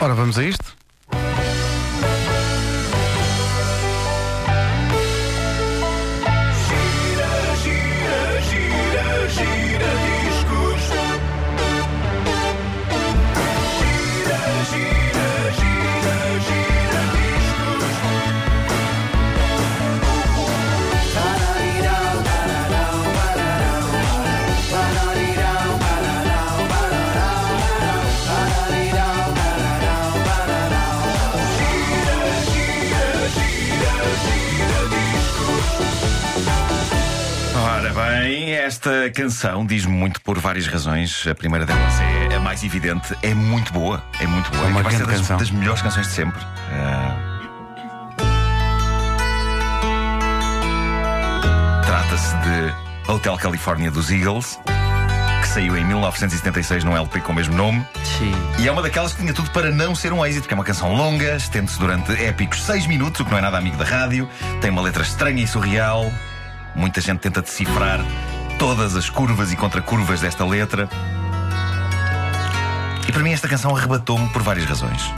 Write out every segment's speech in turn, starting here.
Ora, vamos a isto. Ora bem, esta canção diz-me muito por várias razões. A primeira delas é a mais evidente, é muito boa. É muito boa. É uma grande das, canção. das melhores canções de sempre. Ah, Trata-se de Hotel California dos Eagles, que saiu em 1976 num LP com o mesmo nome. Sim. E é uma daquelas que tinha tudo para não ser um êxito, porque é uma canção longa, estende-se durante épicos seis minutos, o que não é nada amigo da rádio, tem uma letra estranha e surreal. Muita gente tenta decifrar todas as curvas e contracurvas desta letra. E para mim esta canção arrebatou-me por várias razões.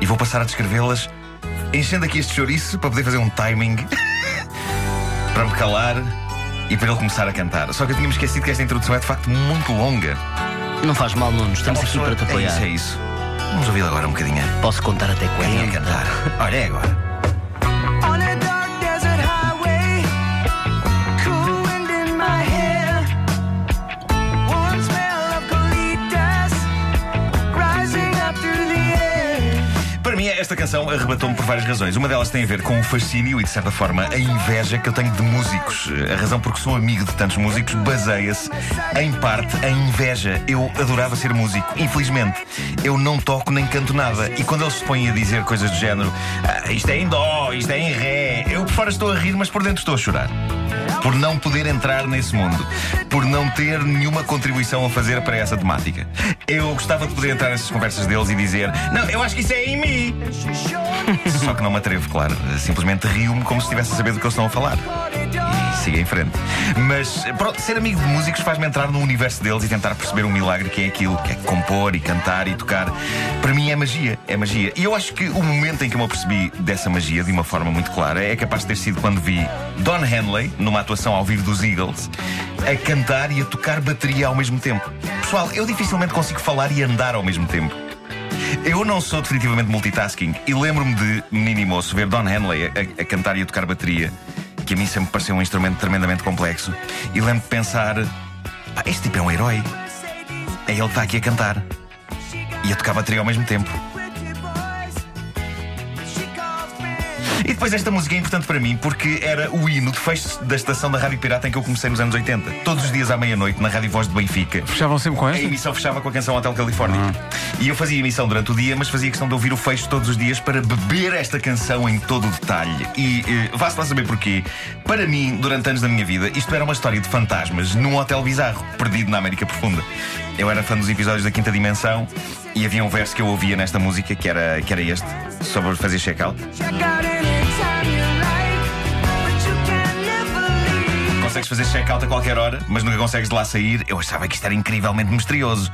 E vou passar a descrevê-las, enchendo aqui este chouriço para poder fazer um timing para me calar e para ele começar a cantar. Só que eu tinha-me esquecido que esta introdução é de facto muito longa. Não faz mal, Nuno. Estamos Uma aqui para te apoiar. É isso, é isso. Vamos ouvir agora um bocadinho. Posso contar até Um bocadinho a 40. cantar. Olha, é agora. Esta canção arrebatou-me por várias razões. Uma delas tem a ver com o fascínio e, de certa forma, a inveja que eu tenho de músicos. A razão porque sou amigo de tantos músicos baseia-se, em parte, em inveja. Eu adorava ser músico. Infelizmente, eu não toco nem canto nada. E quando eles se põem a dizer coisas do género "Ah, isto é em dó, isto é em ré, eu por fora estou a rir, mas por dentro estou a chorar. Por não poder entrar nesse mundo. Por não ter nenhuma contribuição a fazer para essa temática. Eu gostava de poder entrar nessas conversas deles e dizer: Não, eu acho que isso é em mim. Só que não me atrevo, claro. Simplesmente rio-me como se estivesse a saber do que eles estão a falar. Siga em frente. Mas, pronto, ser amigo de músicos faz-me entrar no universo deles e tentar perceber o milagre que é aquilo, que é compor e cantar e tocar. Para mim é magia, é magia. E eu acho que o momento em que eu me apercebi dessa magia de uma forma muito clara é capaz de ter sido quando vi Don Henley, numa atuação ao vivo dos Eagles, a cantar e a tocar bateria ao mesmo tempo. Pessoal, eu dificilmente consigo falar e andar ao mesmo tempo. Eu não sou definitivamente multitasking e lembro-me de, menino moço, ver Don Henley a, a cantar e a tocar bateria, que a mim sempre pareceu um instrumento tremendamente complexo. E lembro-me de pensar: "Pá, este tipo é um herói. É ele que está aqui a cantar e a tocar bateria ao mesmo tempo. E depois esta música é importante para mim porque era o hino de fecho da estação da Rádio Pirata em que eu comecei nos anos 80. Todos os dias à meia-noite, na Rádio Voz de Benfica. Fechavam sempre com A esta? emissão fechava com a canção Hotel Califórnia. E eu fazia emissão durante o dia, mas fazia questão de ouvir o fecho todos os dias para beber esta canção em todo o detalhe. E eh, vá-se lá saber porquê. Para mim, durante anos da minha vida, isto era uma história de fantasmas num hotel bizarro, perdido na América Profunda. Eu era fã dos episódios da Quinta Dimensão e havia um verso que eu ouvia nesta música que era, que era este, sobre fazer check-out. Check out Consegues fazer check-out a qualquer hora, mas nunca consegues de lá sair. Eu achava que isto era incrivelmente misterioso.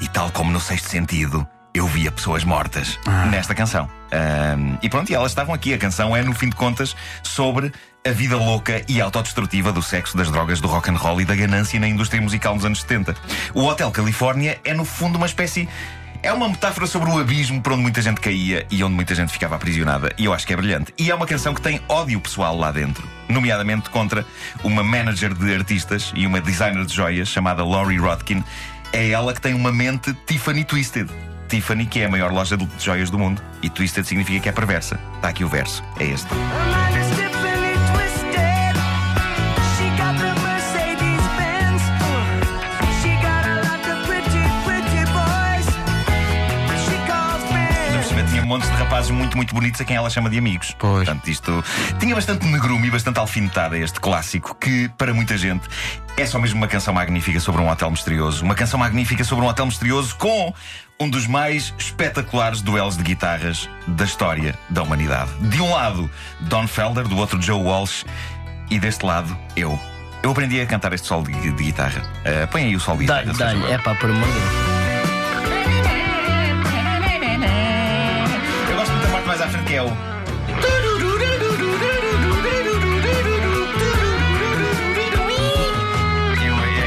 E tal como no sexto sentido, eu via pessoas mortas nesta canção. Ahm, e pronto, e elas estavam aqui. A canção é, no fim de contas, sobre a vida louca e autodestrutiva do sexo, das drogas, do rock and roll e da ganância na indústria musical nos anos 70. O Hotel Califórnia é, no fundo, uma espécie. É uma metáfora sobre o abismo por onde muita gente caía e onde muita gente ficava aprisionada. E eu acho que é brilhante. E é uma canção que tem ódio pessoal lá dentro. Nomeadamente contra uma manager de artistas e uma designer de joias chamada Laurie Rodkin. É ela que tem uma mente Tiffany Twisted. Tiffany, que é a maior loja de joias do mundo. E Twisted significa que é perversa. Está aqui o verso. É este. Rapazes muito, muito bonitos a quem ela chama de amigos. Pois. Portanto, isto tinha bastante negrume e bastante alfinetada este clássico, que para muita gente é só mesmo uma canção magnífica sobre um hotel misterioso. Uma canção magnífica sobre um hotel misterioso com um dos mais espetaculares duelos de guitarras da história da humanidade. De um lado, Don Felder, do outro, Joe Walsh, e deste lado, eu. Eu aprendi a cantar este solo de, de guitarra. Ah, põe aí o solo de guitarra. Dá-lhe. favor. É pá, por amor de Deus. Que é o. Eu-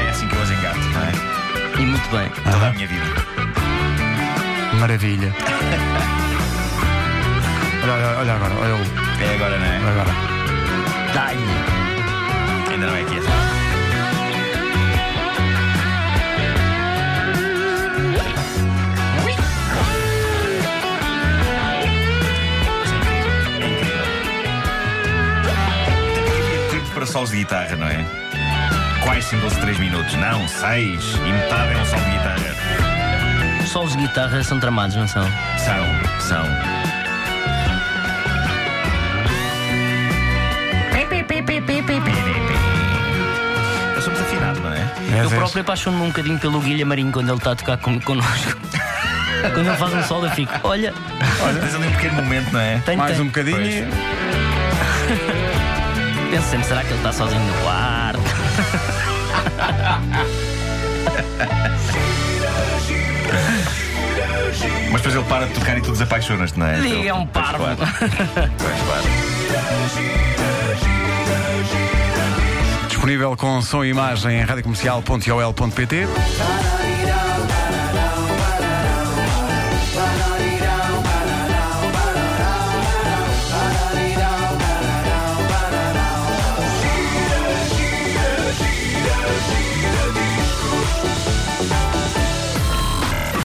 é assim que eu as engato, não é? E muito bem. Toda a minha vida. Maravilha. Olha, olha, olha agora, olha o. É agora, não é? Agora. Dá-lhe. Ainda não é aqui essa. Solos de guitarra, não é? Quais singles de 3 minutos? Não, 6. E metade é um solo de guitarra. Solos de guitarra são tramados, não são? São, são. Eu sou desafinado, não é? És, eu és. próprio apaixono-me um bocadinho pelo Guilherme Marinho quando ele está a tocar com, connosco. quando ele faz um solo, eu fico, olha, Tens ali um pequeno momento, não é? tem, Mais tem. um bocadinho. Pois. Penso sempre, será que ele está sozinho no quarto? Mas depois ele para de tocar e tu desapaixonas-te, não é? Diga, é um Pois, parvo. claro. Pois, claro. Disponível com som e imagem em radiocomercial.ol.pt.